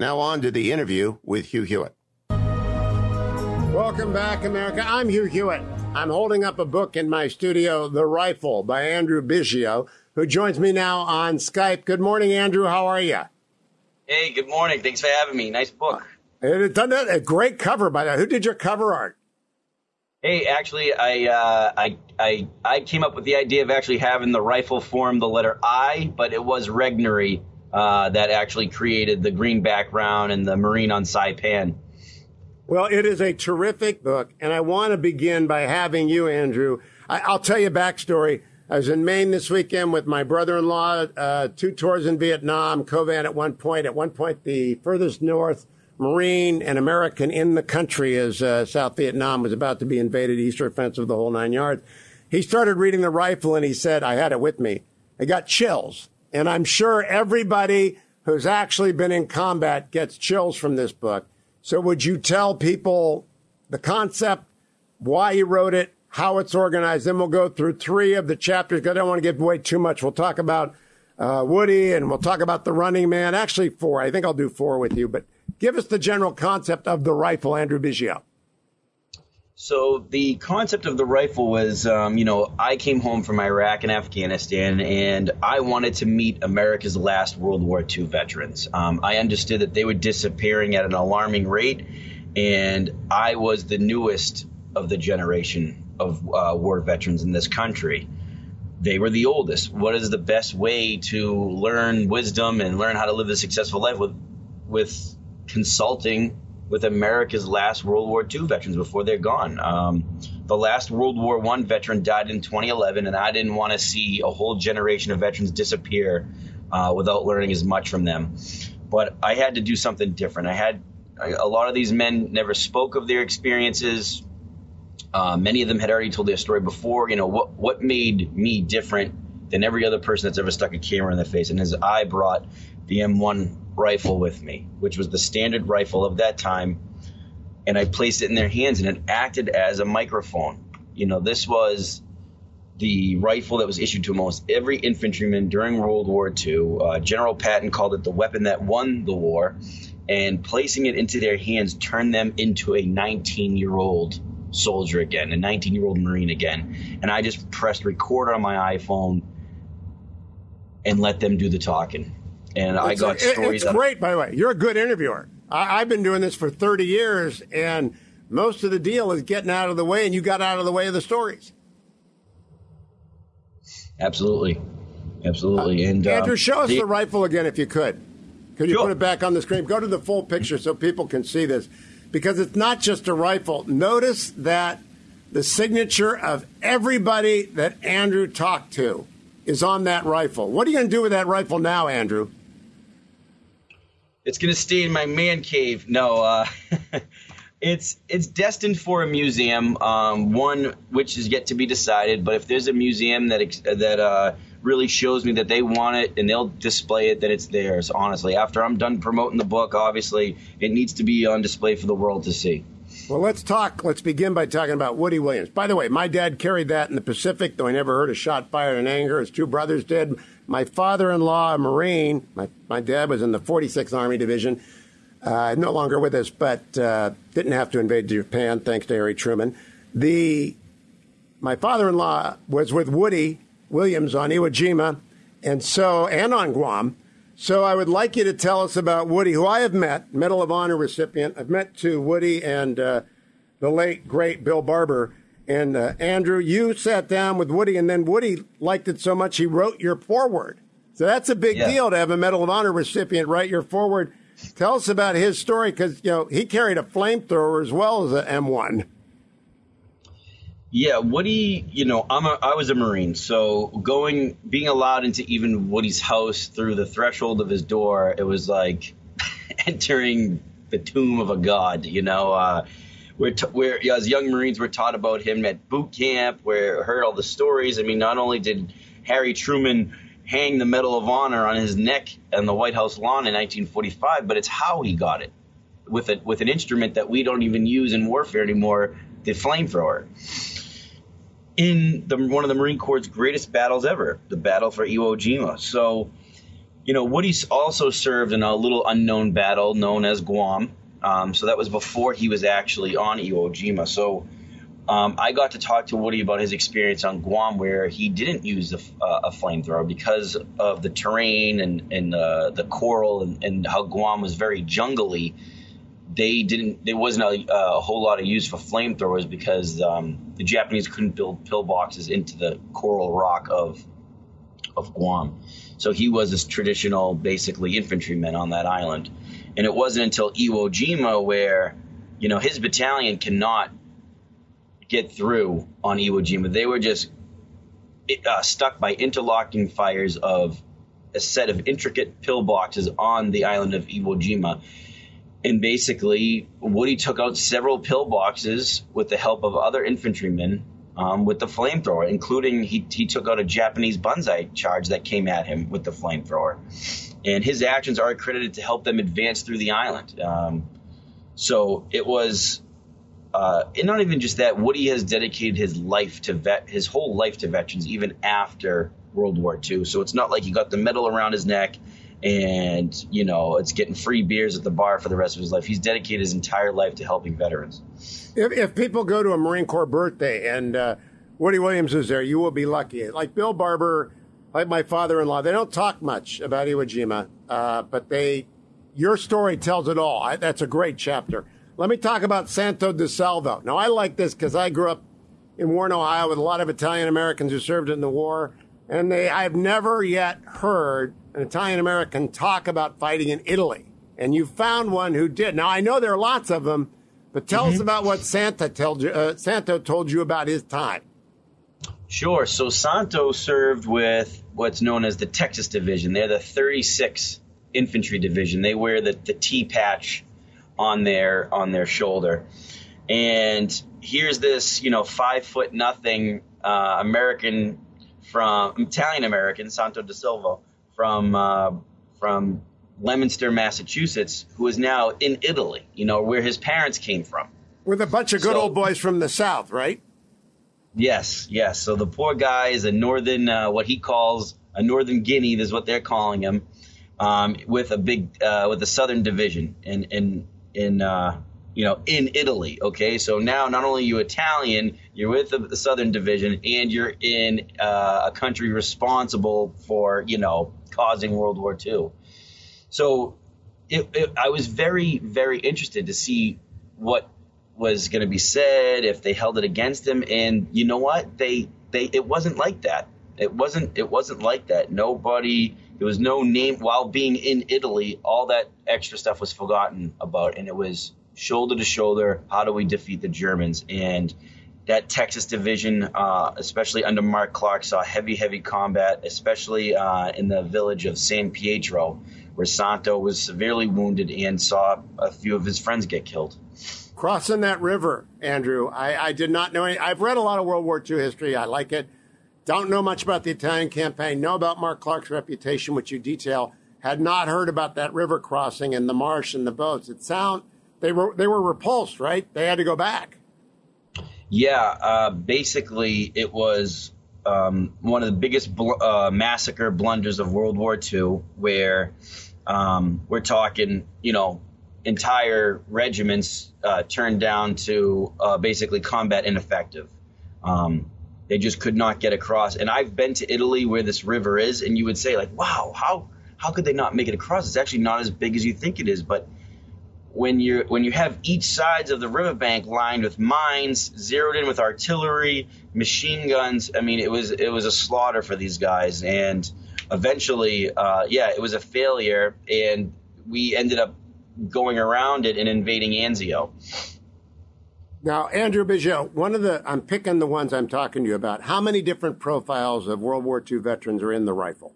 Now on to the interview with Hugh Hewitt. Welcome back, America. I'm Hugh Hewitt. I'm holding up a book in my studio, The Rifle by Andrew Biggio, who joins me now on Skype. Good morning, Andrew. How are you? Hey, good morning. Thanks for having me. Nice book. It done a great cover by that. Who did your cover art? Hey, actually, I, uh, I I I came up with the idea of actually having the rifle form the letter I, but it was Regnery uh, that actually created the green background and the marine on Saipan. Well, it is a terrific book, and I want to begin by having you, Andrew. I, will tell you a backstory. I was in Maine this weekend with my brother-in-law, uh, two tours in Vietnam, Covan at one point. At one point, the furthest north Marine and American in the country as uh, South Vietnam was about to be invaded, Easter offensive, the whole nine yards. He started reading the rifle and he said, I had it with me. I got chills. And I'm sure everybody who's actually been in combat gets chills from this book. So would you tell people the concept, why you wrote it, how it's organized? Then we'll go through three of the chapters. I don't want to give away too much. We'll talk about uh, Woody and we'll talk about the running man. Actually, four. I think I'll do four with you. But give us the general concept of the rifle, Andrew Biggio. So the concept of the rifle was, um, you know, I came home from Iraq and Afghanistan, and I wanted to meet America's last World War II veterans. Um, I understood that they were disappearing at an alarming rate, and I was the newest of the generation of uh, war veterans in this country. They were the oldest. What is the best way to learn wisdom and learn how to live a successful life with, with consulting with America's last World War II veterans before they're gone. Um, the last World War One veteran died in 2011, and I didn't want to see a whole generation of veterans disappear uh, without learning as much from them. But I had to do something different. I had a lot of these men never spoke of their experiences. Uh, many of them had already told their story before. You know what what made me different than every other person that's ever stuck a camera in their face, and as I brought the M1 rifle with me, which was the standard rifle of that time. And I placed it in their hands and it acted as a microphone. You know, this was the rifle that was issued to almost every infantryman during World War II. Uh, General Patton called it the weapon that won the war. And placing it into their hands turned them into a 19 year old soldier again, a 19 year old Marine again. And I just pressed record on my iPhone and let them do the talking and it's I got a, stories. It's great, by the way. You're a good interviewer. I, have been doing this for 30 years, and most of the deal is getting out of the way, and you got out of the way of the stories. Absolutely, absolutely. Uh, and Andrew, um, show us the, the, rifle again, if you could. Could you sure. put it back on the screen? Go to the full picture so people can see this, because it's not just a rifle. Notice that the signature of everybody that Andrew talked to is on that rifle. What are you going to do with that rifle now, Andrew? It's gonna stay in my man cave. No, uh, it's it's destined for a museum. Um, one which is yet to be decided. But if there's a museum that that uh, really shows me that they want it and they'll display it, then it's theirs. Honestly, after I'm done promoting the book, obviously it needs to be on display for the world to see. Well, let's talk. Let's begin by talking about Woody Williams. By the way, my dad carried that in the Pacific, though I never heard a shot fired in anger. His two brothers did. My father-in-law, a Marine, my, my dad was in the 46th Army Division, uh, no longer with us, but uh, didn't have to invade Japan thanks to Harry Truman. The my father-in-law was with Woody Williams on Iwo Jima, and so and on Guam. So I would like you to tell us about Woody, who I have met, Medal of Honor recipient. I've met to Woody and uh, the late great Bill Barber. And uh, Andrew, you sat down with Woody, and then Woody liked it so much he wrote your foreword. So that's a big Yeah. deal to have a Medal of Honor recipient write your foreword. Tell us about his story because you know he carried a flamethrower as well as an M1. Yeah, Woody, you know, I'm a, I was a Marine, so going, being allowed into even Woody's house through the threshold of his door, it was like entering the tomb of a god, you know. Uh, we're, t- we're as young Marines, we're taught about him at boot camp, where heard all the stories. I mean, not only did Harry Truman hang the Medal of Honor on his neck on the White House lawn in 1945, but it's how he got it with a, with an instrument that we don't even use in warfare anymore, the flamethrower in the, one of the Marine Corps' greatest battles ever, the battle for Iwo Jima. So, you know, Woody's also served in a little unknown battle known as Guam. Um, so that was before he was actually on Iwo Jima. So um, I got to talk to Woody about his experience on Guam, where he didn't use a, uh, a flamethrower because of the terrain and, and uh, the coral and, and how Guam was very jungly they didn't there wasn't a, a whole lot of use for flamethrowers because um, the Japanese couldn't build pillboxes into the coral rock of of Guam. So he was this traditional, basically infantryman on that island, and it wasn't until Iwo Jima where, you know, his battalion cannot get through on Iwo Jima. They were just uh, stuck by interlocking fires of a set of intricate pillboxes on the island of Iwo Jima and basically Woody took out several pillboxes with the help of other infantrymen um, with the flamethrower, including he, he took out a Japanese banzai charge that came at him with the flamethrower. And his actions are credited to help them advance through the island. Um, so it was, uh, and not even just that, Woody has dedicated his life to vet, his whole life to veterans, even after World War II. So it's not like he got the medal around his neck and you know it's getting free beers at the bar for the rest of his life. He's dedicated his entire life to helping veterans. If, if people go to a Marine Corps birthday and uh, Woody Williams is there, you will be lucky. Like Bill Barber, like my father-in-law, they don't talk much about Iwo Jima, uh, but they, your story tells it all. I, that's a great chapter. Let me talk about Santo de Salvo. Now I like this because I grew up in Warren, Ohio, with a lot of Italian Americans who served in the war, and they I've never yet heard an Italian American talk about fighting in Italy. And you found one who did. Now I know there are lots of them, but tell us about what Santa told you, uh, Santo told you about his time. Sure. So Santo served with what's known as the Texas Division. They're the 36th Infantry Division. They wear the, the T patch on their on their shoulder. And here's this, you know, five foot nothing uh, American from Italian American Santo de Salvo from uh, from Leominster, Massachusetts, who is now in Italy. You know where his parents came from. With a bunch of good So- old boys from the South, right? Yes, yes. So the poor guy is a northern, uh, what he calls a northern Guinea, is what they're calling him, um, with a big, uh, with a southern division in in in uh, you know in Italy. Okay, so now not only you Italian, you're with the, the southern division, and you're in uh, a country responsible for you know causing World War II. So it, it, I was very, very interested to see what was going to be said if they held it against him. And you know what? They, they, it wasn't like that. It wasn't, it wasn't like that. Nobody, there was no name while being in Italy. All that extra stuff was forgotten about, and it was shoulder to shoulder. How do we defeat the Germans? And that Texas division, uh, especially under Mark Clark, saw heavy, heavy combat, especially uh, in the village of San Pietro, where Santo was severely wounded and saw a few of his friends get killed. Crossing that river, Andrew. I, I did not know any. I've read a lot of World War II history. I like it. Don't know much about the Italian campaign. Know about Mark Clark's reputation, which you detail. Had not heard about that river crossing and the marsh and the boats. It sound they were they were repulsed, right? They had to go back. Yeah, uh, basically, it was um, one of the biggest bl- uh, massacre blunders of World War II, where um, we're talking, you know, entire regiments uh, turned down to uh, basically combat ineffective. Um, they just could not get across. And I've been to Italy where this river is, and you would say, like, wow, how how could they not make it across? It's actually not as big as you think it is, but when you when you have each sides of the riverbank lined with mines, zeroed in with artillery, machine guns. I mean, it was it was a slaughter for these guys, and eventually, uh, yeah, it was a failure, and we ended up going around it and invading Anzio. Now, Andrew Biggio, one of the I'm picking the ones I'm talking to you about. How many different profiles of World War II veterans are in the rifle?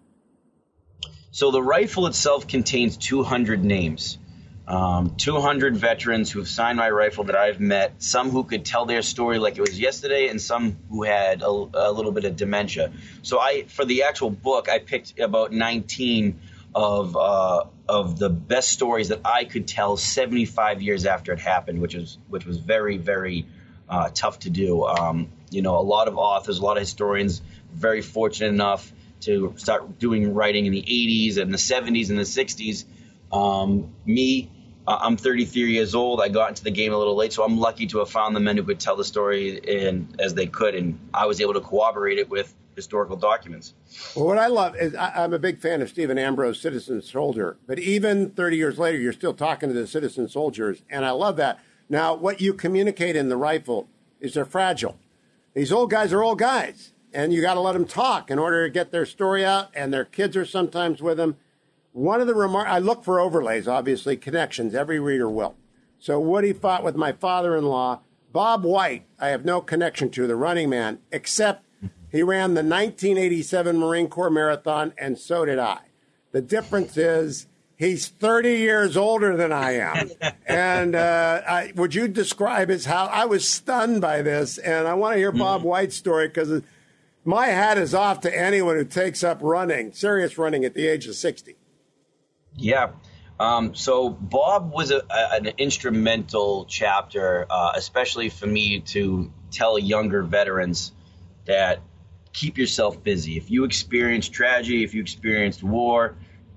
So the rifle itself contains 200 names um, 200 veterans who have signed my rifle that I've met, some who could tell their story like it was yesterday, and some who had a, a, little bit of dementia. So I, for the actual book, I picked about 19 of uh, of the best stories that I could tell 75 years after it happened, which was which was very very uh, tough to do. Um, you know, a lot of authors, a lot of historians, very fortunate enough to start doing writing in the 80s and the 70s and the 60s. Um, me, uh, I'm 33 years old. I got into the game a little late, so I'm lucky to have found the men who could tell the story as they could, and I was able to corroborate it with historical documents. Well, what I love is I, am a big fan of Stephen Ambrose, Citizen Soldier, but even 30 years later, you're still talking to the citizen soldiers, and I love that. Now, what you communicate in the rifle is they're fragile. These old guys are old guys, and you got to let them talk in order to get their story out, and their kids are sometimes with them. One of the remarks, I look for overlays, obviously, connections. Every reader will. So Woody fought with my father in law. Bob White, I have no connection to, the running man, except he ran the 1987 Marine Corps Marathon, and so did I. The difference is he's 30 years older than I am. and uh, I, would you describe as how I was stunned by this? And I want to hear Bob mm-hmm. White's story because my hat is off to anyone who takes up running, serious running, at the age of 60. Yeah. Um, so Bob was a, a, an instrumental chapter, uh, especially for me to tell younger veterans that keep yourself busy. If you experienced tragedy, if you experienced war,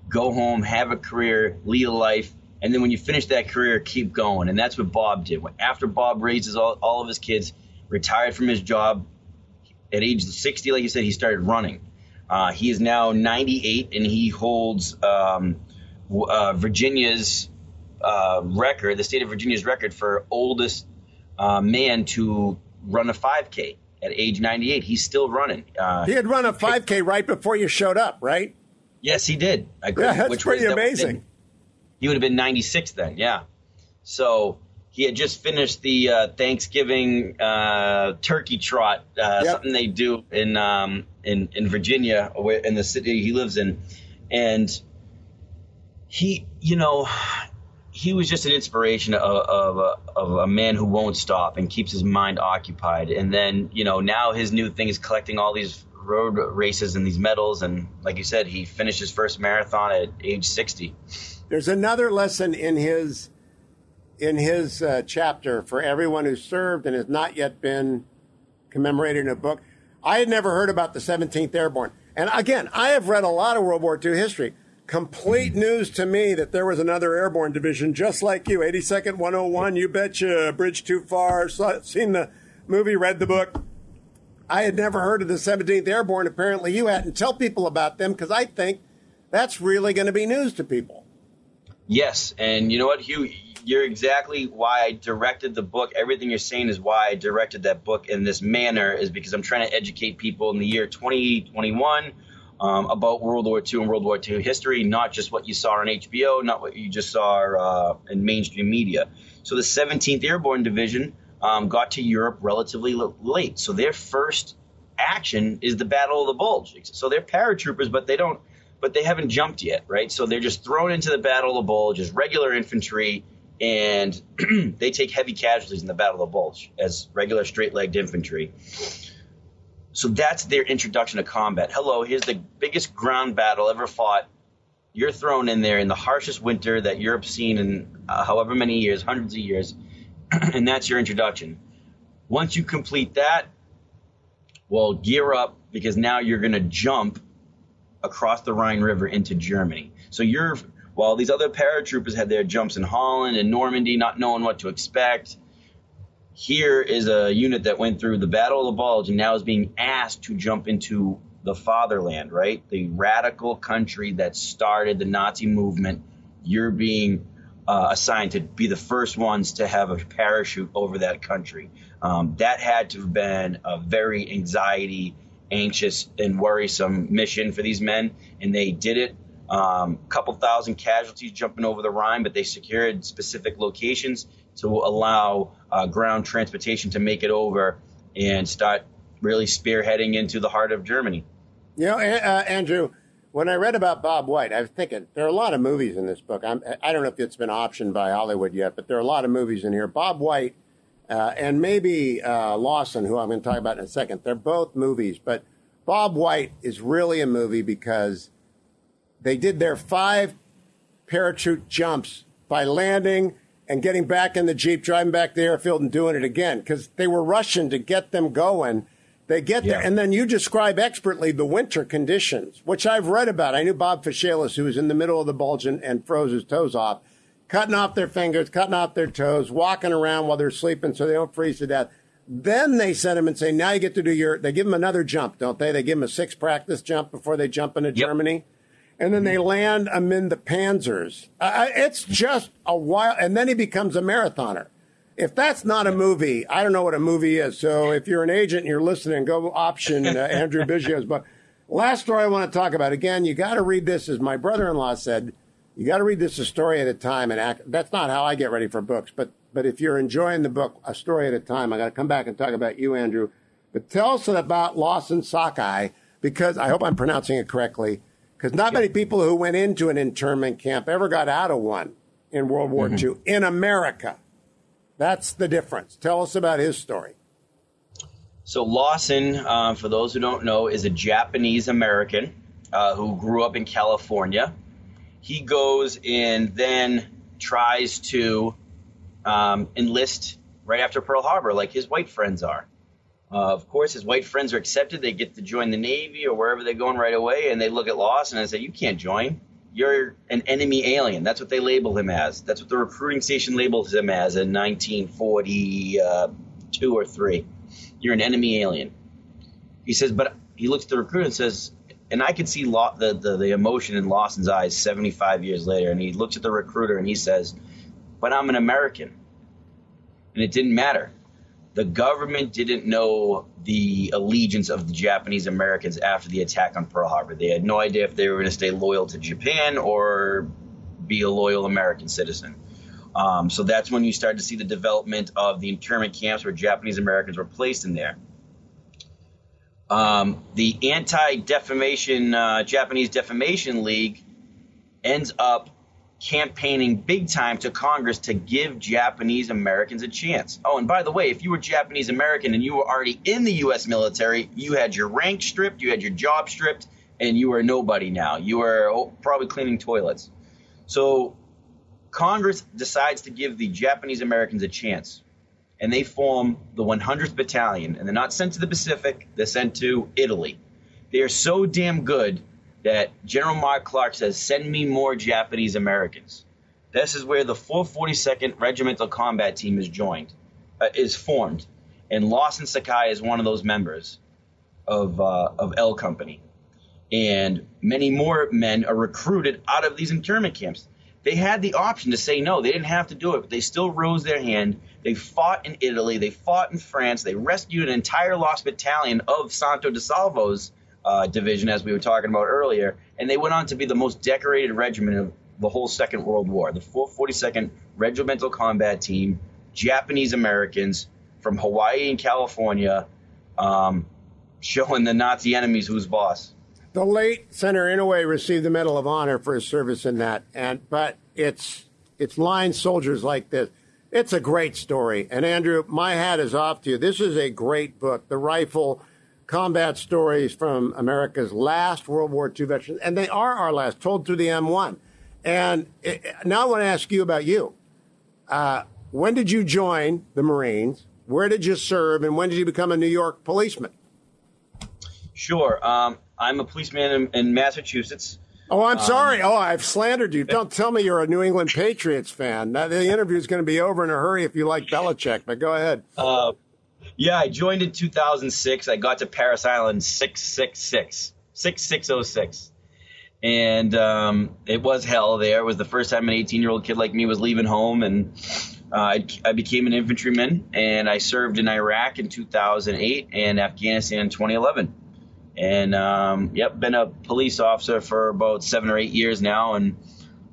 go home, have a career, lead a life, and then when you finish that career, keep going. And that's what Bob did. After Bob raises all, all of his kids, retired from his job at age 60, like you said, he started running. Uh, he is now 98 and he holds um, uh, Virginia's uh, record, the state of Virginia's record for oldest uh, man to run a 5K at age 98. He's still running. Uh, he had run a 5K right before you showed up, right? Yes, he did. I agree, yeah, that's pretty was, amazing. That he would have been 96 then, yeah. So he had just finished the uh, Thanksgiving uh, turkey trot, uh, yep. something they do in um, in in Virginia, in the city he lives in, and he, you know, he was just an inspiration of, of, a, of a man who won't stop and keeps his mind occupied. And then, you know, now his new thing is collecting all these road races and these medals. And like you said, he finished his first marathon at age 60. There's another lesson in his in his uh, chapter for everyone who served and has not yet been commemorated in a book. I had never heard about the 17th Airborne. And again, I have read a lot of World War II history complete news to me that there was another airborne division just like you. 82nd 101 you betcha bridge too far. Saw, seen the movie read the book. I had never heard of the 17th airborne. Apparently you hadn't. Tell people about them because i think that's really going to be news to people. Yes and you know what hugh? You're exactly why i directed the book. Everything you're saying is why i directed that book in this manner is because i'm trying to educate people in the year 2021 um, about World War II and World War II history, not just what you saw on HBO, not what you just saw uh, in mainstream media. So the 17th Airborne Division um, got to Europe relatively late. So their first action is the Battle of the Bulge. So they're paratroopers, but they don't, but they haven't jumped yet, right? So they're just thrown into the Battle of the Bulge as regular infantry, and they take heavy casualties in the Battle of the Bulge as regular straight-legged infantry. So that's their introduction to combat. Hello, here's the biggest ground battle ever fought. You're thrown in there in the harshest winter that Europe's seen in uh, however many years, hundreds of years, and that's your introduction. Once you complete that, well, gear up because now you're going to jump across the Rhine River into Germany. So you're while these other paratroopers had their jumps in Holland and Normandy, not knowing what to expect here is a unit that went through the Battle of the Bulge and now is being asked to jump into the fatherland, right? The radical country that started the Nazi movement. You're being uh, assigned to be the first ones to have a parachute over that country. Um, that had to have been a very anxiety, anxious, and worrisome mission for these men, and they did it. A um, couple thousand casualties jumping over the Rhine, but they secured specific locations to allow uh, ground transportation to make it over and start really spearheading into the heart of Germany. You know, uh, Andrew, when I read about Bob White, I was thinking there are a lot of movies in this book. I'm, I do not know if it's been optioned by Hollywood yet, but there are a lot of movies in here. Bob White uh, and maybe uh, Lawson, who I'm going to talk about in a second, they're both movies. But Bob White is really a movie because they did their five parachute jumps by landing and getting back in the Jeep, driving back to the airfield and doing it again because they were rushing to get them going. They get yeah. there, and then you describe expertly the winter conditions, which I've read about. I knew Bob Fishalis, who was in the middle of the bulge and, and froze his toes off, cutting off their fingers, cutting off their toes, walking around while they're sleeping so they don't freeze to death. Then they send him and say, now you get to do your, they give him another jump, don't they? They give him a six practice jump before they jump into yep. Germany. And then they land amid the Panzers. Uh, it's just a while. And then he becomes a marathoner. If that's not a movie, I don't know what a movie is. So if you're an agent and you're listening, go option uh, Andrew Biggio's book. Last story I want to talk about. Again, you got to read this, as my brother in law said, you got to read this a story at a time. And act, that's not how I get ready for books. But but if you're enjoying the book a story at a time, I got to come back and talk about you, Andrew. But tell us about Lawson Sakai because I hope I'm pronouncing it correctly. Because not many people who went into an internment camp ever got out of one in World War mm-hmm. II in America. That's the difference. Tell us about his story. So Lawson, uh, for those who don't know, is a Japanese American uh, who grew up in California he goes and then tries to um, enlist right after Pearl Harbor, like his white friends are. Uh, of course, his white friends are accepted. They get to join the Navy or wherever they're going right away, and they look at Lawson and say, "You can't join. You're an enemy alien." That's what they label him as. That's what the recruiting station labels him as in 1942 or three. You're an enemy alien. He says, but he looks at the recruiter and says, and I could see Law, the, the, the emotion in Lawson's eyes 75 years later. And he looks at the recruiter and he says, But I'm an American. And it didn't matter. The government didn't know the allegiance of the Japanese Americans after the attack on Pearl Harbor. They had no idea if they were going to stay loyal to Japan or be a loyal American citizen. Um, so that's when you start to see the development of the internment camps where Japanese Americans were placed in there. Um, the Anti Defamation uh, Japanese Defamation League ends up campaigning big time to Congress to give Japanese Americans a chance. Oh, and by the way, if you were Japanese American and you were already in the U.S. military, you had your rank stripped, you had your job stripped, and you were nobody now. You were oh, probably cleaning toilets. So Congress decides to give the Japanese Americans a chance and they form the 100th Battalion. And they're not sent to the Pacific, they're sent to Italy. They are so damn good that General Mark Clark says, Send me more Japanese Americans. This is where the 442nd Regimental Combat Team is joined, uh, is formed. And Lawson Sakai is one of those members of, uh, of L Company. And many more men are recruited out of these internment camps. They had the option to say no. They didn't have to do it, but they still rose their hand. They fought in Italy. They fought in France. They rescued an entire lost battalion of Santo de Salvo's uh, division, as we were talking about earlier, and they went on to be the most decorated regiment of the whole Second World War. The 442nd Regimental Combat Team, Japanese Americans from Hawaii and California, um, showing the Nazi enemies who's boss. The late Senator Inouye received the Medal of Honor for his service in that, and but it's it's line soldiers like this. It's a great story, and Andrew, my hat is off to you. This is a great book, The Rifle: Combat Stories from America's Last World War II Veterans, and they are our last, told through the M1. And it, now I want to ask you about you. Uh, when did you join the Marines? Where did you serve, and when did you become a New York policeman? Sure. Um, I'm a policeman in, in Massachusetts. Oh, I'm um, sorry. Oh, I've slandered you. Don't tell me you're a New England Patriots fan. Now, the interview is going to be over in a hurry if you like Belichick, but go ahead. Uh, yeah, I joined in 2006. I got to Parris Island 666. 6606. And um, it was hell there. It was the first time an 18 year old kid like me was leaving home. And uh, I, I, became an infantryman and I served in Iraq in 2008 and Afghanistan in 2011. And um, yep, been a police officer for about seven or eight years now. And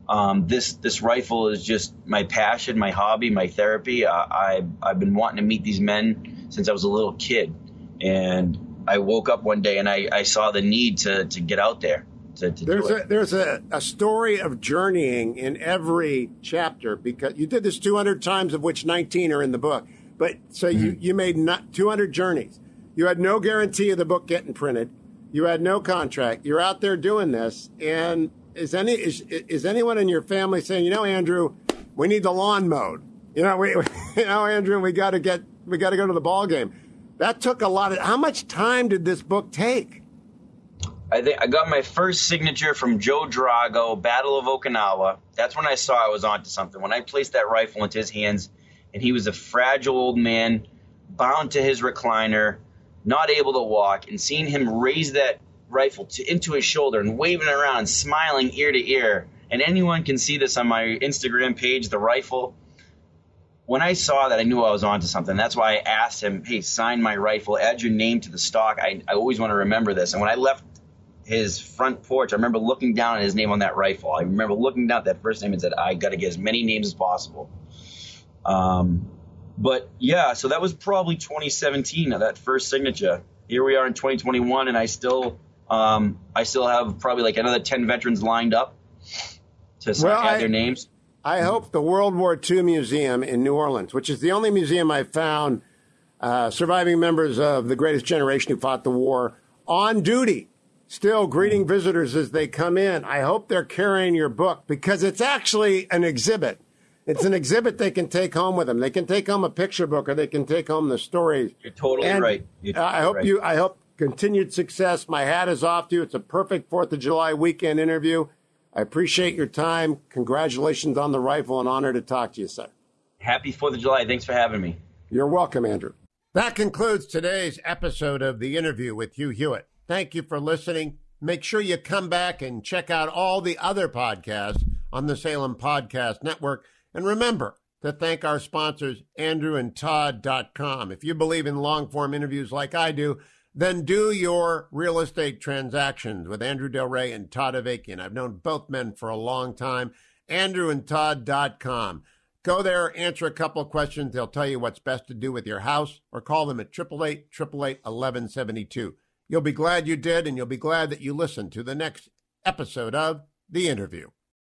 um, this this rifle is just my passion, my hobby, my therapy. I, I I've been wanting to meet these men since I was a little kid, and I woke up one day and I, I saw the need to to get out there. To, to there's a there's a, a story of journeying in every chapter because you did this 200 times, of which 19 are in the book. But so mm-hmm. you you made not 200 journeys. You had no guarantee of the book getting printed. You had no contract. You're out there doing this, and is any is, is anyone in your family saying, you know, Andrew, we need the lawn mowed? You know, we, you know, Andrew, we got to get we got to go to the ball game. That took a lot of. How much time did this book take? I think I got my first signature from Joe Drago, Battle of Okinawa. That's when I saw I was onto something. When I placed that rifle into his hands, and he was a fragile old man, bound to his recliner, not able to walk, and seeing him raise that rifle to, into his shoulder and waving around, smiling ear to ear. And anyone can see this on my Instagram page, the rifle. When I saw that, I knew I was onto something. That's why I asked him, hey, sign my rifle, add your name to the stock. I, I always want to remember this. And when I left his front porch, I remember looking down at his name on that rifle. I remember looking down at that first name and said, I got to get as many names as possible. Um, but yeah, so that was probably 2017, that first signature. Here we are in 2021, and I still um, I still have probably like another 10 veterans lined up to well, add I, their names. I hope the World War II Museum in New Orleans, which is the only museum I found uh, surviving members of the greatest generation who fought the war on duty, still greeting visitors as they come in. I hope they're carrying your book because it's actually an exhibit. It's an exhibit they can take home with them. They can take home a picture book, or they can take home the stories. You're totally and right. You're totally I hope right. you. I hope continued success. My hat is off to you. It's a perfect Fourth of July weekend interview. I appreciate your time. Congratulations on the rifle and honor to talk to you, sir. Happy Fourth of July. Thanks for having me. You're welcome, Andrew. That concludes today's episode of the interview with Hugh Hewitt. Thank you for listening. Make sure you come back and check out all the other podcasts on the Salem Podcast Network. And remember to thank our sponsors, andrewandtodd.com. If you believe in long form interviews like I do, then do your real estate transactions with Andrew Del Rey and Todd Avakian. I've known both men for a long time. AndrewandTodd.com. Go there, answer a couple questions. They'll tell you what's best to do with your house or call them at 888 888 1172. You'll be glad you did, and you'll be glad that you listened to the next episode of The Interview.